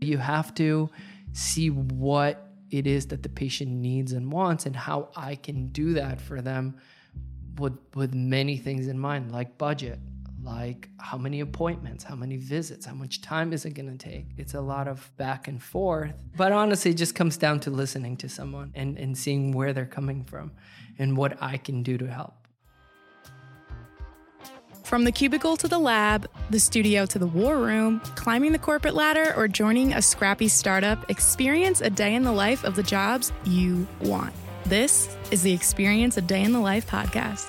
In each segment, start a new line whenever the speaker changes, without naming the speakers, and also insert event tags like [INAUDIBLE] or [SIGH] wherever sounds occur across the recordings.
You have to see what it is that the patient needs and wants and how I can do that for them with with many things in mind like budget like how many appointments how many visits how much time is it going to take? It's a lot of back and forth but honestly it just comes down to listening to someone and, and seeing where they're coming from and what i can do to help
From the cubicle to the lab, the studio to the war room, climbing the corporate ladder, or joining a scrappy startup, experience a day in the life of the jobs you want. This is the Experience a Day in the Life podcast.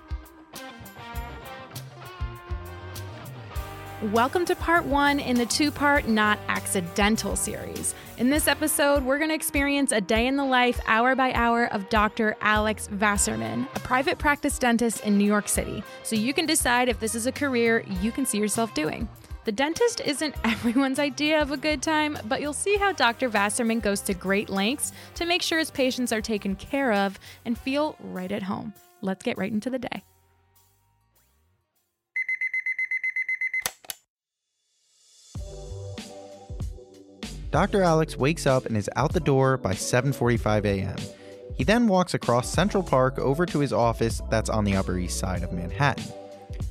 Welcome to part one in the two part Not Accidental series. In this episode, we're going to experience a day in the life, hour by hour, of Dr. Alex Wasserman, a private practice dentist in New York City, so you can decide if this is a career you can see yourself doing. The dentist isn't [LAUGHS] everyone's idea of a good time, but you'll see how Dr. Wasserman goes to great lengths to make sure his patients are taken care of and feel right at home. Let's get right into the day.
Dr. Alex wakes up and is out the door by 7:45 a.m. He then walks across Central Park over to his office that's on the Upper East Side of Manhattan.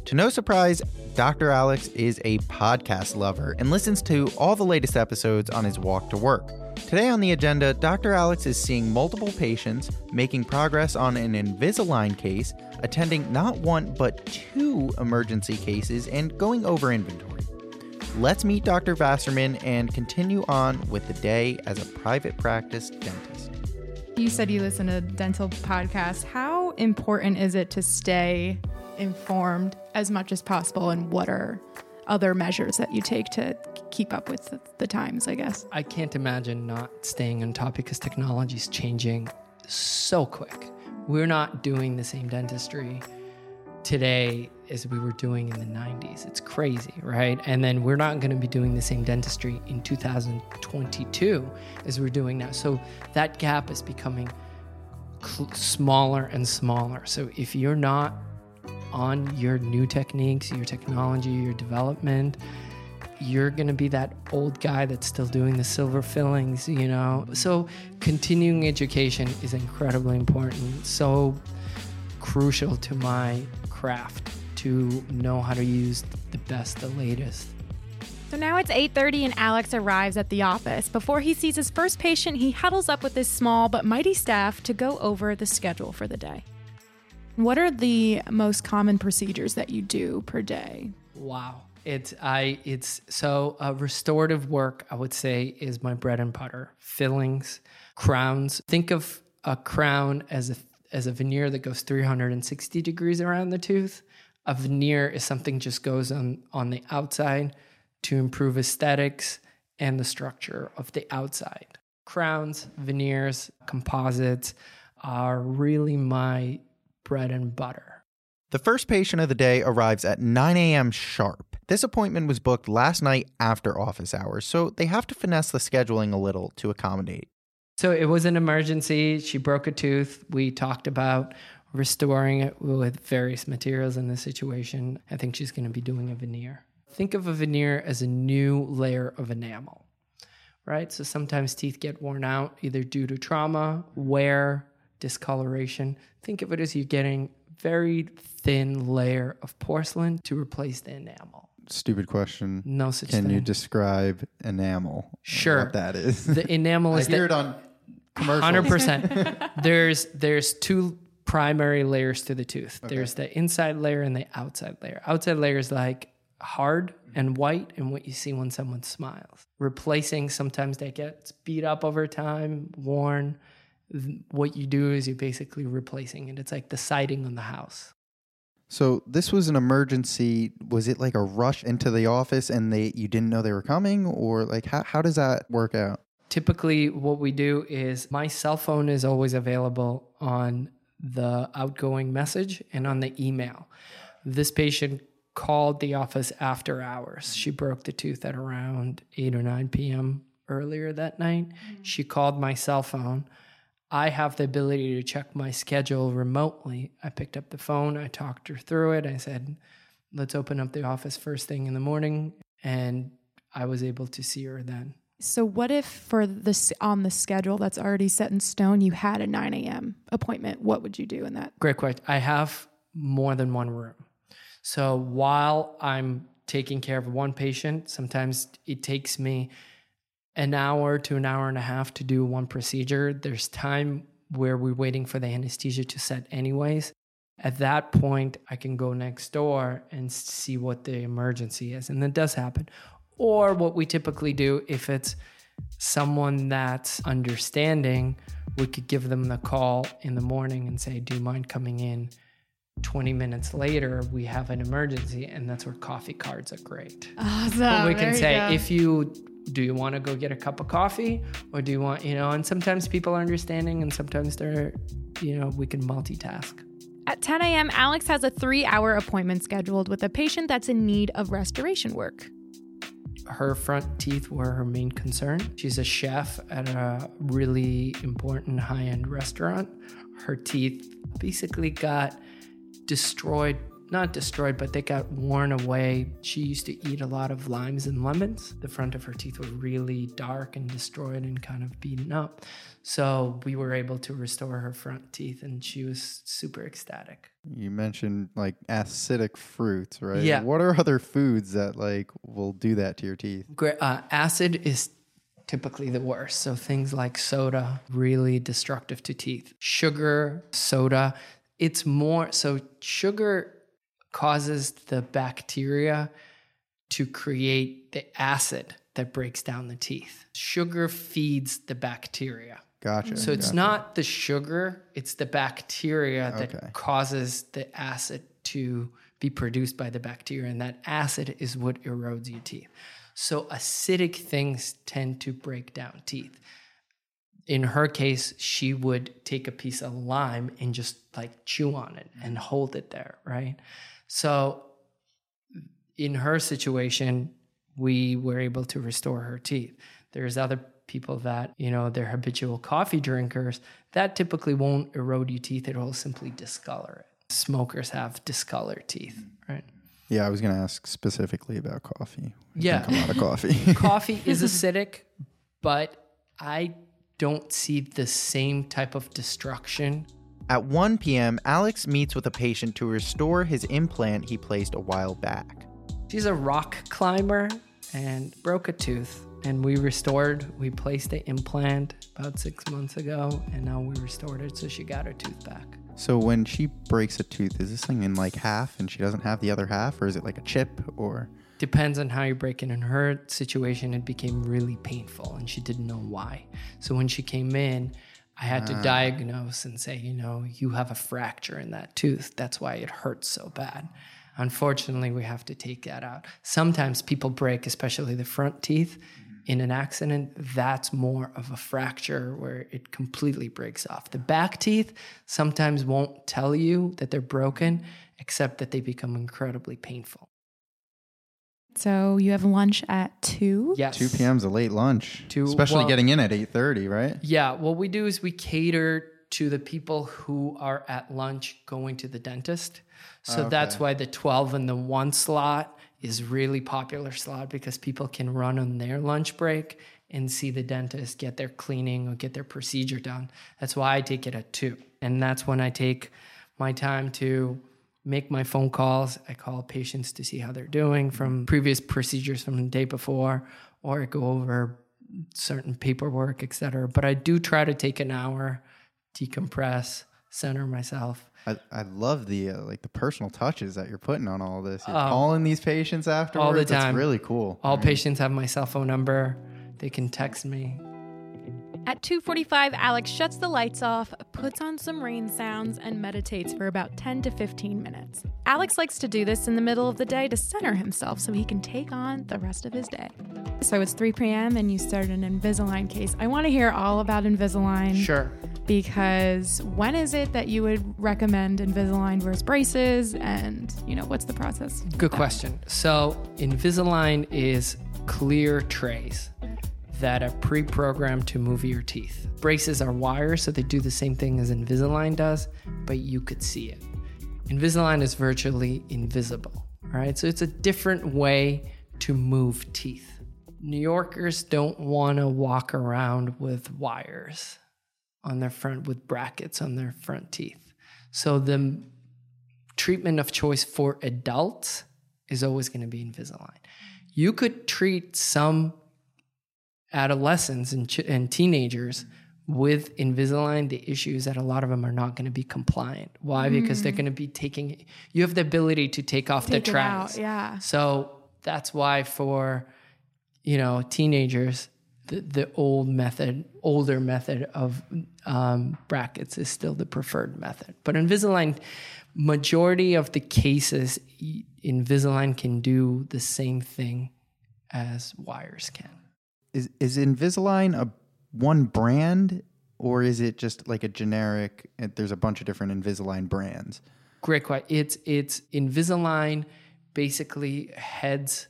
To no surprise, Dr. Alex is a podcast lover and listens to all the latest episodes on his walk to work. Today on the agenda, Dr. Alex is seeing multiple patients, making progress on an Invisalign case, attending not one but two emergency cases, and going over inventory. Let's meet Dr. Wasserman and continue on with the day as a private practice dentist.
You said you listen to dental podcasts. How important is it to stay informed as much as possible? And what are other measures that you take to keep up with the, the times, I guess?
I can't imagine not staying on top because technology is changing so quick. We're not doing the same dentistry today as we were doing in the 90s. It's crazy, right? And then we're not going to be doing the same dentistry in 2022 as we're doing now. So that gap is becoming cl- smaller and smaller. So if you're not on your new techniques, your technology, your development, you're going to be that old guy that's still doing the silver fillings, you know? So continuing education is incredibly important. So crucial to my craft to know how to use the best, the latest.
So now it's 8:30 and Alex arrives at the office. Before he sees his first patient, he huddles up with his small but mighty staff to go over the schedule for the day.
What are the most common procedures that you do per day?
Wow. It's I it's so uh, restorative work I would say is my bread and butter. Fillings, crowns. Think of a crown as a as a veneer that goes 360 degrees around the tooth. A veneer is something just goes on on the outside to improve aesthetics and the structure of the outside. Crowns, veneers, composites are really my bread and butter.
The first patient of the day arrives at 9 a.m. sharp. This appointment was booked last night after office hours, so they have to finesse the scheduling a little to accommodate.
So it was an emergency. She broke a tooth. We talked about restoring it with various materials in this situation. I think she's going to be doing a veneer. Think of a veneer as a new layer of enamel, right? So sometimes teeth get worn out either due to trauma, wear, discoloration. Think of it as you're getting very thin layer of porcelain to replace the enamel.
Stupid question.
No such thing.
Can
thing.
you describe enamel?
Sure.
What that is.
the enamel [LAUGHS]
I
is
hear
the,
it on commercials.
Hundred percent. [LAUGHS] There's there's two primary layers to the tooth. There's the inside layer and the outside layer. Outside layer is like hard and white and what you see when someone smiles. Replacing sometimes that gets beat up over time, worn. What you do is you're basically replacing it. It's like the siding on the house.
So this was an emergency. Was it like a rush into the office and they you didn't know they were coming, or like how how does that work out?
Typically, what we do is my cell phone is always available on the outgoing message and on the email. This patient called the office after hours. She broke the tooth at around 8 or 9 p.m. earlier that night. Mm-hmm. She called my cell phone. I have the ability to check my schedule remotely. I picked up the phone, I talked her through it. I said, let's open up the office first thing in the morning. And I was able to see her then.
So, what if for this on the schedule that's already set in stone, you had a 9 a.m. appointment? What would you do in that?
Great question. I have more than one room. So while I'm taking care of one patient, sometimes it takes me an hour to an hour and a half to do one procedure. There's time where we're waiting for the anesthesia to set, anyways. At that point, I can go next door and see what the emergency is. And that does happen. Or what we typically do, if it's someone that's understanding, we could give them the call in the morning and say, Do you mind coming in? 20 minutes later, we have an emergency, and that's where coffee cards are great.
Awesome.
But we can say, if you do you want to go get a cup of coffee or do you want, you know, and sometimes people are understanding and sometimes they're, you know, we can multitask.
At 10 a.m., Alex has a three hour appointment scheduled with a patient that's in need of restoration work.
Her front teeth were her main concern. She's a chef at a really important high end restaurant. Her teeth basically got destroyed not destroyed, but they got worn away. She used to eat a lot of limes and lemons. The front of her teeth were really dark and destroyed and kind of beaten up. So we were able to restore her front teeth, and she was super ecstatic.
You mentioned like acidic fruits, right?
Yeah.
What are other foods that like will do that to your teeth?
Uh, acid is typically the worst. So things like soda, really destructive to teeth. Sugar, soda, it's more so sugar causes the bacteria to create the acid that breaks down the teeth. Sugar feeds the bacteria.
Gotcha.
So it's
gotcha.
not the sugar, it's the bacteria that
Okay.
causes the acid to be produced by the bacteria. And that acid is what erodes your teeth. So acidic things tend to break down teeth. In her case, she would take a piece of lime and just like chew on it and hold it there, right? So in her situation, we were able to restore her teeth. There's other people that, you know, they're habitual coffee drinkers. That typically won't erode your teeth, it'll simply discolor it. Smokers have discolored teeth, right?
Yeah, I was gonna ask specifically about coffee.
Yeah.
a lot of coffee. [LAUGHS] [LAUGHS]
Coffee is acidic, but I don't see the same type of destruction.
At 1 p.m., Alex meets with a patient to restore his implant he placed a while back.
She's a rock climber and broke a tooth. And we restored, we placed the implant about six months ago, and now we restored it. So she got her tooth back.
so when she breaks a tooth, is this thing in like half and she doesn't have the other half, or is it like a chip or?
Depends on how you break it. In her situation, it became really painful, and she didn't know why. So when she came in, I had to mm. diagnose and say, you know, you have a fracture in that tooth. That's why it hurts so bad. Unfortunately, we have to take that out. Sometimes people break, especially the front teeth, mm-hmm. in an accident. That's more of a fracture where it completely breaks off. The back teeth sometimes won't tell you that they're broken, except that they become incredibly painful.
So you have lunch at two.
Yes.
2 p.m. is a late lunch,
Two-
especially
well-
getting in at 8:30, right?
Yeah, what we do is we cater to the people who are at lunch going to the dentist. So ah, that's why the 12 and the 1 slot is really popular slot because people can run on their lunch break and see the dentist get their cleaning or get their procedure done. That's why I take it at 2. And that's when I take my time to make my phone calls. I call patients to see how they're doing from previous procedures from the day before or I go over certain paperwork, et cetera. But I do try to take an hour, decompress, center myself.
I, I love the uh, like the personal touches that you're putting on all this. You're
Oh.
calling these patients afterwards. That's
time.
really cool.
All patients have my cell phone number. They can text me.
At 2:45, Alex shuts the lights off, puts on some rain sounds, and meditates for about 10 to 15 minutes. Alex likes to do this in the middle of the day to center himself so he can take on the rest of his day.
So it's 3 p.m. and you started an Invisalign case. I want to hear all about Invisalign.
Sure.
because when is it that you would recommend Invisalign versus braces? And, you know, what's the process?
Good question. So, Invisalign is clear trays that are pre programmed to move your teeth. Braces are wires, so they do the same thing as Invisalign does, but you could see it. Invisalign is virtually invisible, right? So, it's a different way to move teeth. New Yorkers don't want to walk around with wires on their front, with brackets on their front teeth. So, the treatment of choice for adults is always going to be Invisalign. You could treat some adolescents and, ch- and teenagers with Invisalign. The issue is that a lot of them are not going to be compliant. Why? Because they're going to be taking. You have the ability to take off
Mm. Take
the trays.
yeah.
So that's why for you know teenagers, the the old method, older method of um, brackets is still the preferred method. But Invisalign, majority of the cases, Invisalign can do the same thing as wires can.
Is is Invisalign a one brand or is it just like a generic? uh, There's a bunch of different Invisalign brands.
Great question. It's it's Invisalign basically heads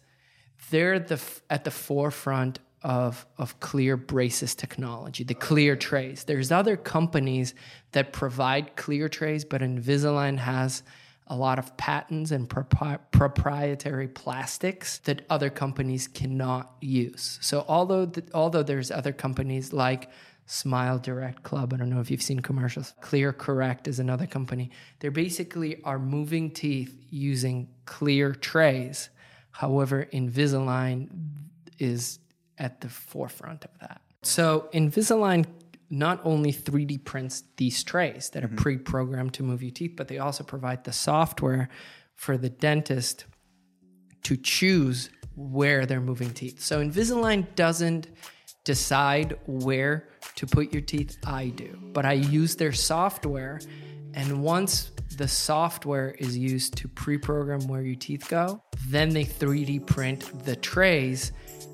they're the at the forefront of of clear braces technology, the clear trays. There's other companies that provide clear trays, but Invisalign has a lot of patents and propri- proprietary plastics that other companies cannot use. So although th- although there's other companies like Smile Direct Club, I don't know if you've seen commercials. Clear Correct is another company. They basically are moving teeth using clear trays. However, Invisalign is at the forefront of that. So Invisalign not only 3D prints these trays that are mm-hmm. pre-programmed to move your teeth, but they also provide the software for the dentist to choose where they're moving teeth. So Invisalign doesn't decide where to put your teeth. I do, but I use their software, and once the software is used to pre-program where your teeth go, then they 3D print the trays.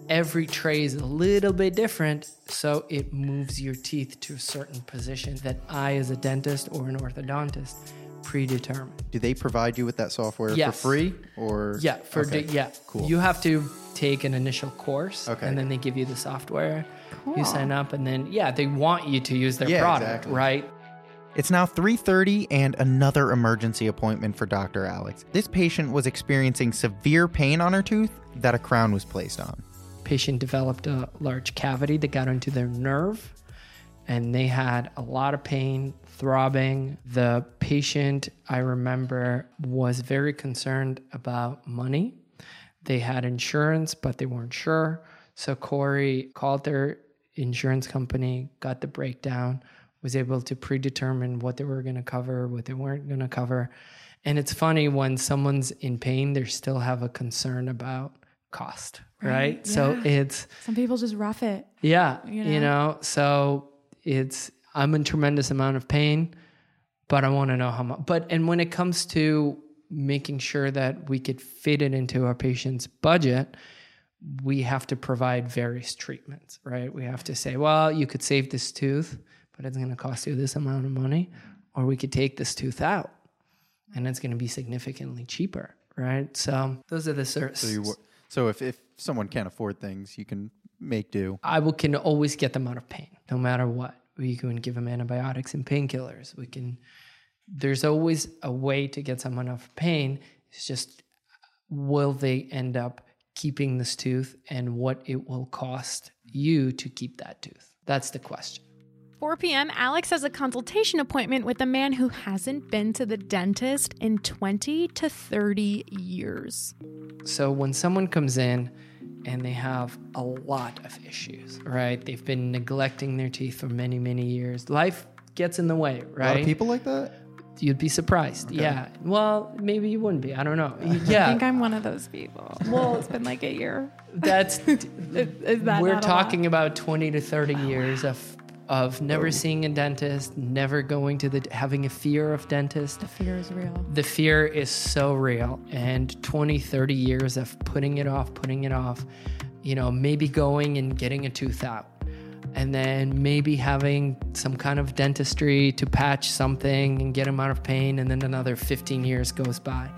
Every tray is a little bit different, so it moves your teeth to a certain position that I, as a dentist or an orthodontist, predetermine.
Do they provide you with that software
Yes.
for free or
Yeah, for
Okay.
the, yeah,
Cool.
You have to take an initial course,
Okay.
and then they give you the software. You sign up, and then yeah, they want you to use their
Yeah,
product,
exactly.
right?
It's now 3:30 and another emergency appointment for Dr. Alex. This patient was experiencing severe pain on her tooth that a crown was placed on.
Patient developed a large cavity that got into their nerve, and they had a lot of pain, throbbing. The patient, I remember, was very concerned about money. They had insurance, but they weren't sure. So Corey called their insurance company, got the breakdown, was able to predetermine what they were going to cover, what they weren't going to cover. And it's funny when someone's in pain, they still have a concern about cost, right? So
yeah.
it's,
Some people just rough it.
yeah,
You
you know, so it's, I'm in tremendous amount of pain, but I want to know how much. But, and when it comes to making sure that we could fit it into our patient's budget, we have to provide various treatments, right? We have to say, well, you could save this tooth, but it's going to cost you this amount of money, or we could take this tooth out and it's going to be significantly cheaper, right? So those are the cer-
so you wo- so if if someone can't afford things, you can make do.
I will, can always get them out of pain, no matter what. We can give them antibiotics and painkillers. We can. There's always a way to get someone off pain. It's just will they end up keeping this tooth, and what it will cost you to keep that tooth. That's the question.
4 p.m., Alex has a consultation appointment with a man who hasn't been to the dentist in 20 to 30 years.
So when someone comes in and they have a lot of issues, right? They've been neglecting their teeth for many, many years. Life gets in the way,
A
right?
lot of people like that.
You'd be surprised. Yeah. Well, maybe you wouldn't be. I don't know. [LAUGHS] Yeah.
I think I'm one of those people. Well, it's been like a year.
That's [LAUGHS]
Is that
we're
not a
talking about 20 to 30 years of of never seeing a dentist, never going to the having a fear of dentist.
The Fear is real.
The fear is so real and 20, 30 years of putting it off, putting it off, you know, maybe going and getting a tooth out. and then maybe having some kind of dentistry to patch something and get them out of pain, and then another 15 years goes by.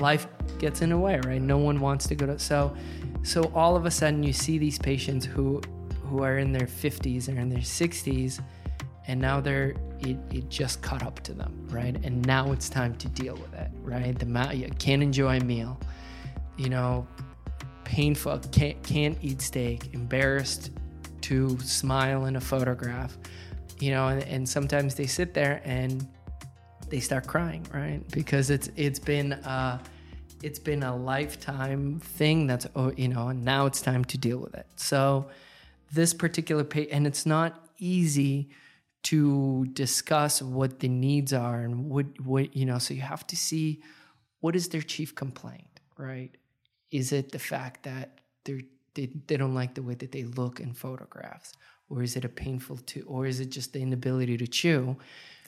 Life gets in the way, right? No one wants to go to so so all of a sudden you see these patients who who are in their 50s or in their 60s and now they're it, it just caught up to them right? And now it's time to deal with it right? The you can't enjoy a meal you know painful can't can't eat steak embarrassed to smile in a photograph you know and, and sometimes they sit there and they start crying right? Because it's it's been uh it's been a lifetime thing that's oh you know and now it's time to deal with it. So this particular page and it's not easy to discuss what the needs are and what what you know so you have to see what is their chief complaint right? Is it the fact that they're they, they don't like the way that they look in photographs? Or is it a painful to or is it just the inability to chew?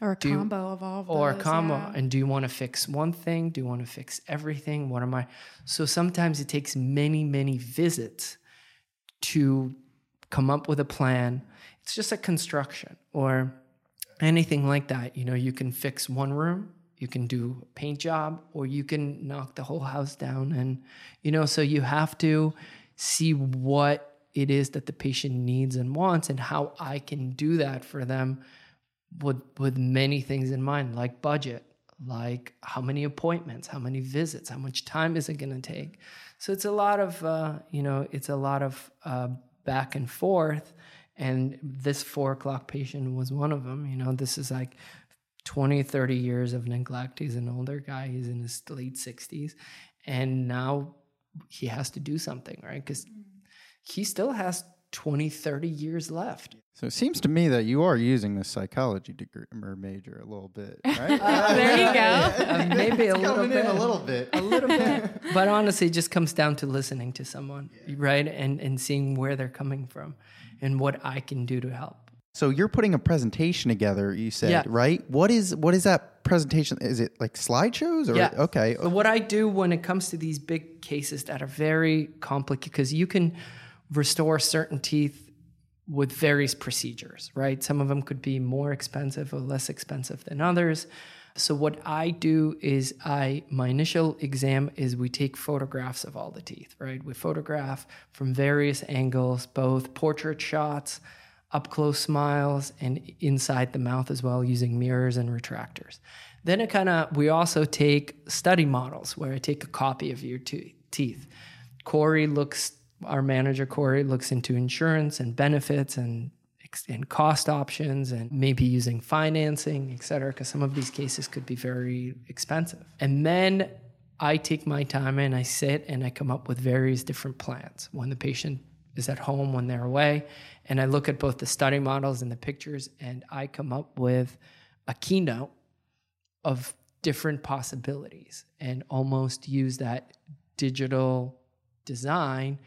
Or a
Do you-
combo of all of
or a
those,
combo.
yeah.
and do you want to fix one thing? Do you want to fix everything? What am i? So sometimes it takes many many visits to come up with a plan. It's just a construction or anything like that. You know you can fix one room you can do a paint job or you can knock the whole house down. And you know so you have to see what it is that the patient needs and wants and how i can do that for them with with many things in mind like budget like how many appointments how many visits how much time is it going to take? So it's a lot of uh, you know it's a lot of uh, back and forth and this four o'clock patient was one of them you know this is like 20 30 years of neglect. He's an older guy he's in his late 60s and now he has to do something right? Because he still has 20 30 years left
So it seems to me that you are using this psychology degree or major a little bit, [LAUGHS] right?
There you go.
Uh, [LAUGHS] maybe a little bit.
in a little bit.
a little bit. [LAUGHS] But honestly, it just comes down to listening to someone, right? And and seeing where they're coming from and what I can do to help.
So you're putting a presentation together. You said
Yeah.
right. What is what is that presentation? Is it like slideshows or
Yeah.
okay?
So what I do when it comes to these big cases that are very complicated, because you can restore certain teeth with various procedures, right? Some of them could be more expensive or less expensive than others. So what I do is I my initial exam is we take photographs of all the teeth, right? We photograph from various angles, both portrait shots, up close smiles, and inside the mouth as well, using mirrors and retractors. Then it kind of we also take study models where I take a copy of your te- teeth. Corey looks, our manager Corey looks into insurance and benefits and and cost options and maybe using financing, et cetera, because some of these cases could be very expensive. And then I take my time and I sit and I come up with various different plans when the patient is at home, when they're away. And I look at both the study models and the pictures and I come up with a keynote of different possibilities and almost use that digital design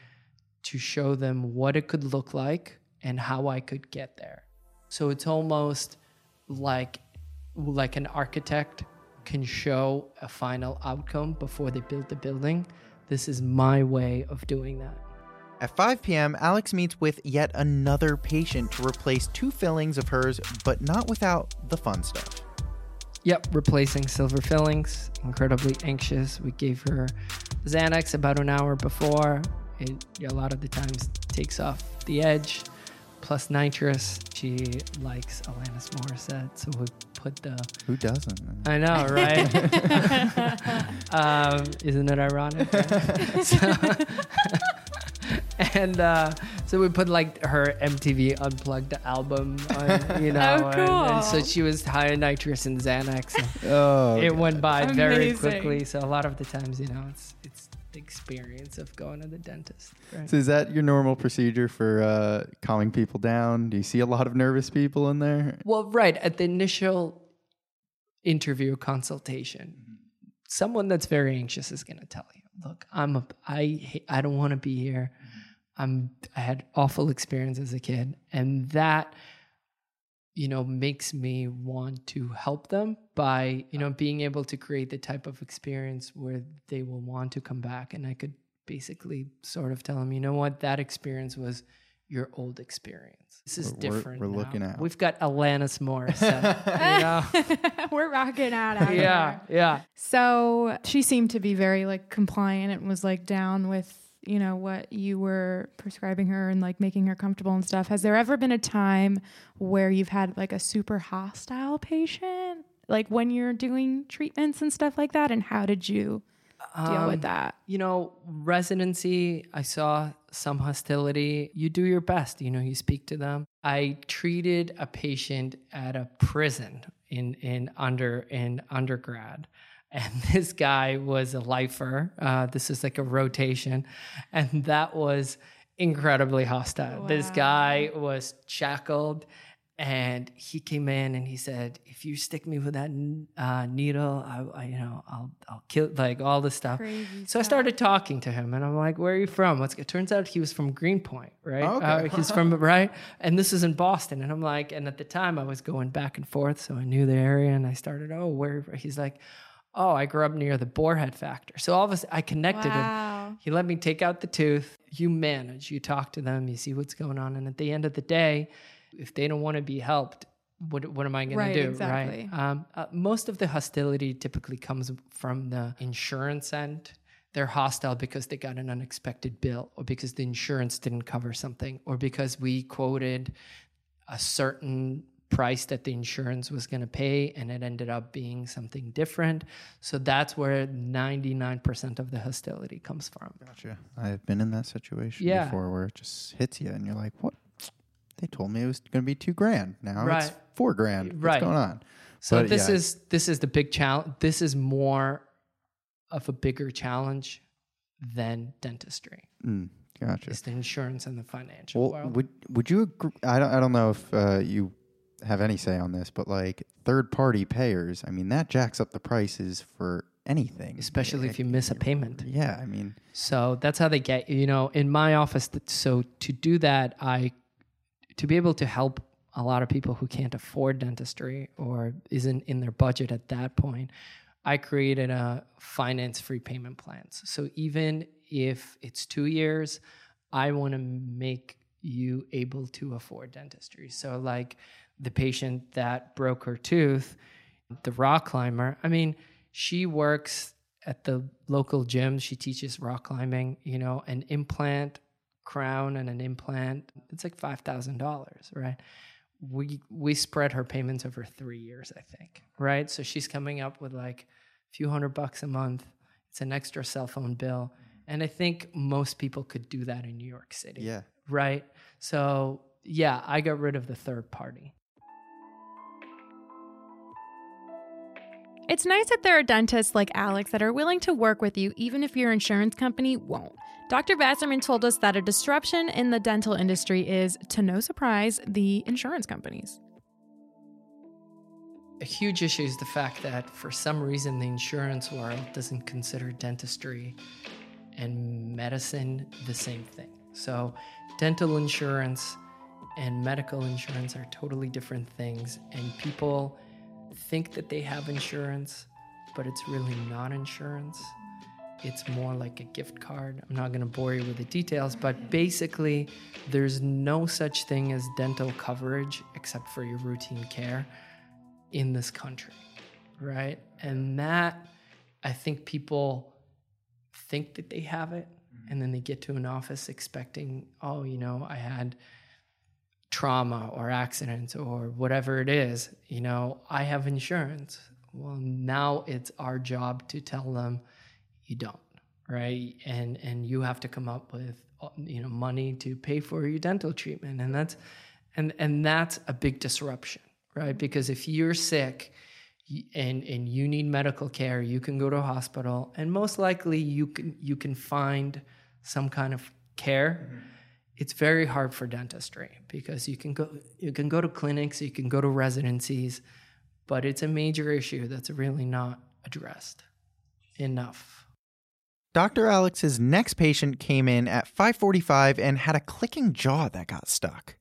to show them what it could look like and how I could get there. So it's almost like like an architect can show a final outcome before they build the building. This is my way of doing that.
At 5 p.m., Alex meets with yet another patient to replace two fillings of hers, but not without the fun stuff.
Yep, replacing silver fillings. Incredibly anxious. We gave her Xanax about an hour before. It a lot of the times takes off the edge. Plus nitrous. She likes Alanis Morissette, so we put the.
Who doesn't?
I know, right? [LAUGHS] um, isn't it ironic? right? [LAUGHS] so, and uh, so we put like her MTV Unplugged album, on, you know,
Oh,
and, and so she was high on nitrous and Xanax. and-
Oh,
it went by very quickly. So a lot of the times, you know, it's it's the experience of going to the dentist. Right?
so is that your normal procedure for uh, calming people down? Do you see a lot of nervous people in there?
Well, right at the initial interview consultation, someone that's very anxious is going to tell you, "Look, I'm a I ha- I don't want to be here. I'm I had awful experience as a kid, and that." You know makes me want to help them by you know being able to create the type of experience where they will want to come back and i could basically sort of tell them you know what that experience was your old experience. This is
We're- we're-
different.
we're
now.
looking at
We've got Alanis Morissette. you [LAUGHS] know?
We're rocking out [LAUGHS] out
yeah,
here.
yeah.
So she seemed to be very like compliant and was like down with, you know, what you were prescribing her and like making her comfortable and stuff. Has there ever been a time where you've had like a super hostile patient? Like when you're doing treatments and stuff like that? And how did you deal
Um,
with that?
You know, residency, I saw some hostility. You do your best, you know, you speak to them. I treated a patient at a prison in in under in undergrad. And [LAUGHS] this guy was a lifer. Uh, this is like a rotation. And that was incredibly hostile. This guy was shackled and he came in and he said, "If you stick me with that uh, needle, I, I, you know, I'll, I'll kill." Like all this stuff.
Crazy
so I started talking to him, and I'm like, "Where are you from?" What's it turns out he was from Greenpoint, right? Uh, he's from [LAUGHS] right, and this is in Boston. And I'm like, and at the time I was going back and forth, so I knew the area, and I started, "Oh, where?" He's like, "Oh, I grew up near the Boarhead Factor." So all of us, I connected him. He let me take out the tooth. You manage, you talk to them, you see what's going on. And at the end of the day, if they don't want to be helped, what, what am I going
Right,
to do?
exactly.
Right. Um, uh, most of the hostility typically comes from the insurance end. They're hostile because they got an unexpected bill, or because the insurance didn't cover something, or because we quoted a certain price that the insurance was going to pay and it ended up being something different. So that's where 99% of the hostility comes from.
Gotcha. I've been in that situation
Yeah.
before where it just hits you and you're like, what? They told me it was going to be two grand. Now
Right.
it's four grand. What's
Right.
going on?
So
But
this
yeah.
is this is the big challenge. This is more of a bigger challenge than dentistry.
Mm, gotcha.
It's the insurance and the financial
Well,
world.
would would you agree? I don't I don't know if uh, you have any say on this, but like third party payers, I mean that jacks up the prices for anything,
especially if you miss a payment.
Yeah, I mean,
So that's how they get you. You know, in my office. So to do that, I to be able to help a lot of people who can't afford dentistry or isn't in their budget at that point, I created a finance free payment plans. So even if it's two years, I want to make you able to afford dentistry. So like the patient that broke her tooth, the rock climber, I mean, she works at the local gym. She teaches rock climbing, you know, an implant crown and an implant, it's like $5,000, right? We we spread her payments over 3 years, I think, right? So she's coming up with like a few hundred bucks a month. It's an extra cell phone bill. And I think most people could do that in New York City
yeah.
right? So yeah, I got rid of the third party.
It's nice that there are dentists like Alex that are willing to work with you even if your insurance company won't. Dr. Vasserman told us that a disruption in the dental industry is, to no surprise, the insurance companies.
A huge issue is the fact that for some reason the insurance world doesn't consider dentistry and medicine the same thing. So, dental insurance and medical insurance are totally different things, and people think that they have insurance, but it's really not insurance. It's more like a gift card. I'm not going to bore you with the details, but basically, there's no such thing as dental coverage except for your routine care in this country, right? And that, I think people think that they have it, and then they get to an office expecting, oh, you know, I had trauma or accidents or whatever it is, you know, I have insurance. Well, now it's our job to tell them you don't, right? And and you have to come up with uh, you know money to pay for your dental treatment, and that's and and that's a big disruption, right? Because if you're sick and and you need medical care, you can go to a hospital, and most likely you can you can find some kind of care it's very hard for dentistry because you can go you can go to clinics, you can go to residencies, but it's a major issue that's really not addressed enough.
Dr. Alex's next patient came in at 5:45 and had a clicking jaw that got stuck.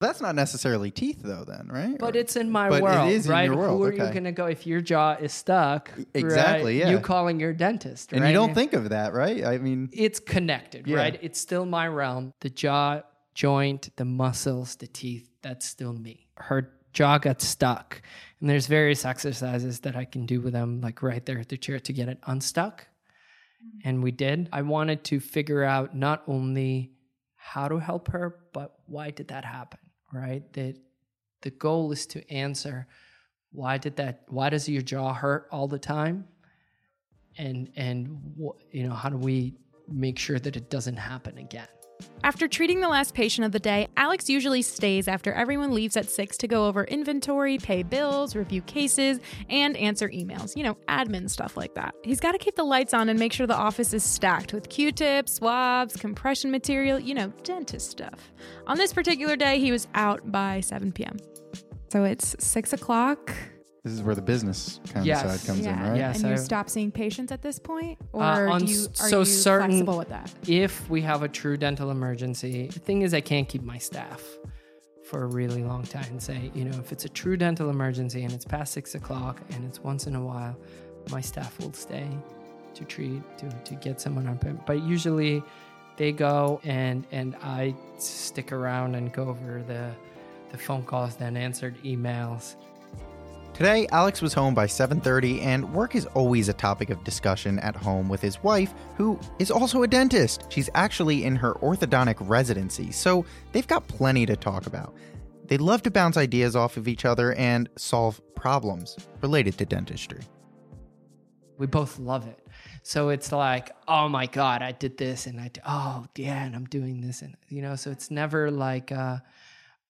That's not necessarily teeth, though. Then, right?
But
Or-
it's in my
But it
world,
is in
right?
your world,
Who are you
okay.
going to go if your jaw is stuck?
Exactly,
right?
yeah.
You calling your dentist,
and
right?
you don't think of that, right? I mean,
it's connected,
Yeah.
right? It's still my realm. The jaw joint, the muscles, the teeth, that's still me. Her jaw got stuck. And there's various exercises that I can do with them, like right there at the chair to get it unstuck. Mm-hmm. And we did. I wanted to figure out not only how to help her, but why did that happen, right? That the goal is to answer why did that why does your jaw hurt all the time and and you know how do we make sure that it doesn't happen again
After treating the last patient of the day, Alex usually stays after everyone leaves at 6 to go over inventory, pay bills, review cases, and answer emails. You know, admin stuff like that. He's got to keep the lights on and make sure the office is stacked with Q tips, swabs, compression material, you know, dentist stuff. On this particular day, he was out by 7 p.m. So it's 6 o'clock.
This is where the business kind
Yes.
of side comes in, right?
Yeah.
and you
so-
stop seeing patients at this point? Or
Uh, on
do you, are
so
you
certain-
flexible with that?
if we have a true dental emergency the thing is i can't keep my staff for a really long time and say you know if it's a true dental emergency and it's past six o'clock and it's once in a while my staff will stay to treat to, to get someone up but usually they go and and i stick around and go over the the phone calls then answered emails
Today, Alex was home by 7:30 and work is always a topic of discussion at home with his wife, who is also a dentist. She's actually in her orthodontic residency, so they've got plenty to talk about. They love to bounce ideas off of each other and solve problems related to dentistry.
we both love it. So it's like, oh my god, I did this, and I, d- oh yeah, and I'm doing this, and you know, so it's never like, uh,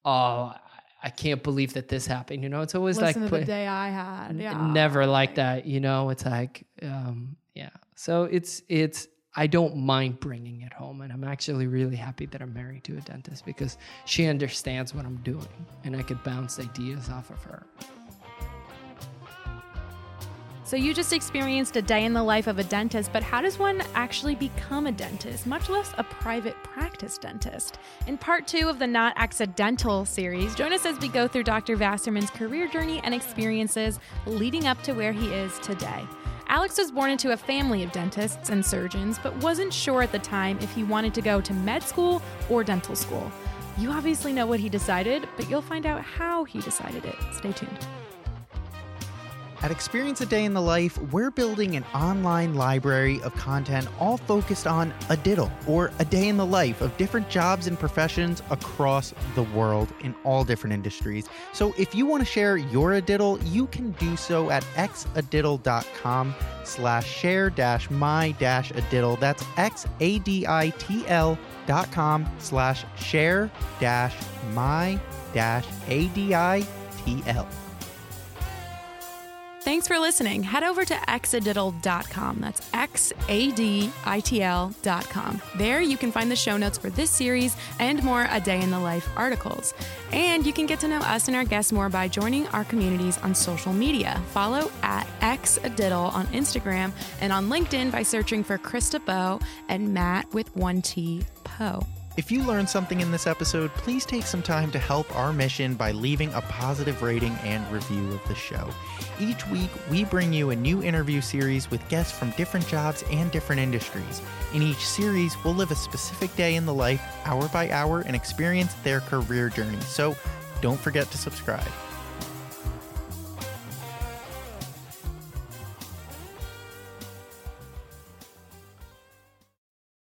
oh, I can't believe that this happened. You know, it's always
Listen
like
to the day I had.
n-
Yeah.
never like that. You know, it's like, um, yeah. So it's it's. I don't mind bringing it home, and I'm actually really happy that I'm married to a dentist because she understands what I'm doing, and I could bounce ideas off of her.
So you just experienced a day in the life of a dentist, but how does one actually become a dentist, much less a private practice dentist? In part two of the Not Accidental series, join us as we go through Dr. Vasserman's career journey and experiences leading up to where he is today. Alex was born into a family of dentists and surgeons, but wasn't sure at the time if he wanted to go to med school or dental school. You obviously know what he decided, but you'll find out how he decided it. Stay tuned.
At Experience a Day in the Life, we're building an online library of content all focused on a diddle or a day in the life of different jobs and professions across the world in all different industries. So if you want to share your a diddle, you can do so at xaditl.com slash share dash my dash a diddle. That's x-a-d-i-t-l dot com slash share dash my dash a-d-i-t-l.
Thanks for listening. Head over to xaditl.com. That's X A D I T L.com. There you can find the show notes for this series and more A Day in the Life articles. And you can get to know us and our guests more by joining our communities on social media. Follow at xaditl on Instagram and on LinkedIn by searching for Chris DeBow and Matt with one T Poe.
If you learned something in this episode, please take some time to help our mission by leaving a positive rating and review of the show. Each week, we bring you a new interview series with guests from different jobs and different industries. In each series, we'll live a specific day in the life, hour by hour, and experience their career journey. So don't forget to subscribe.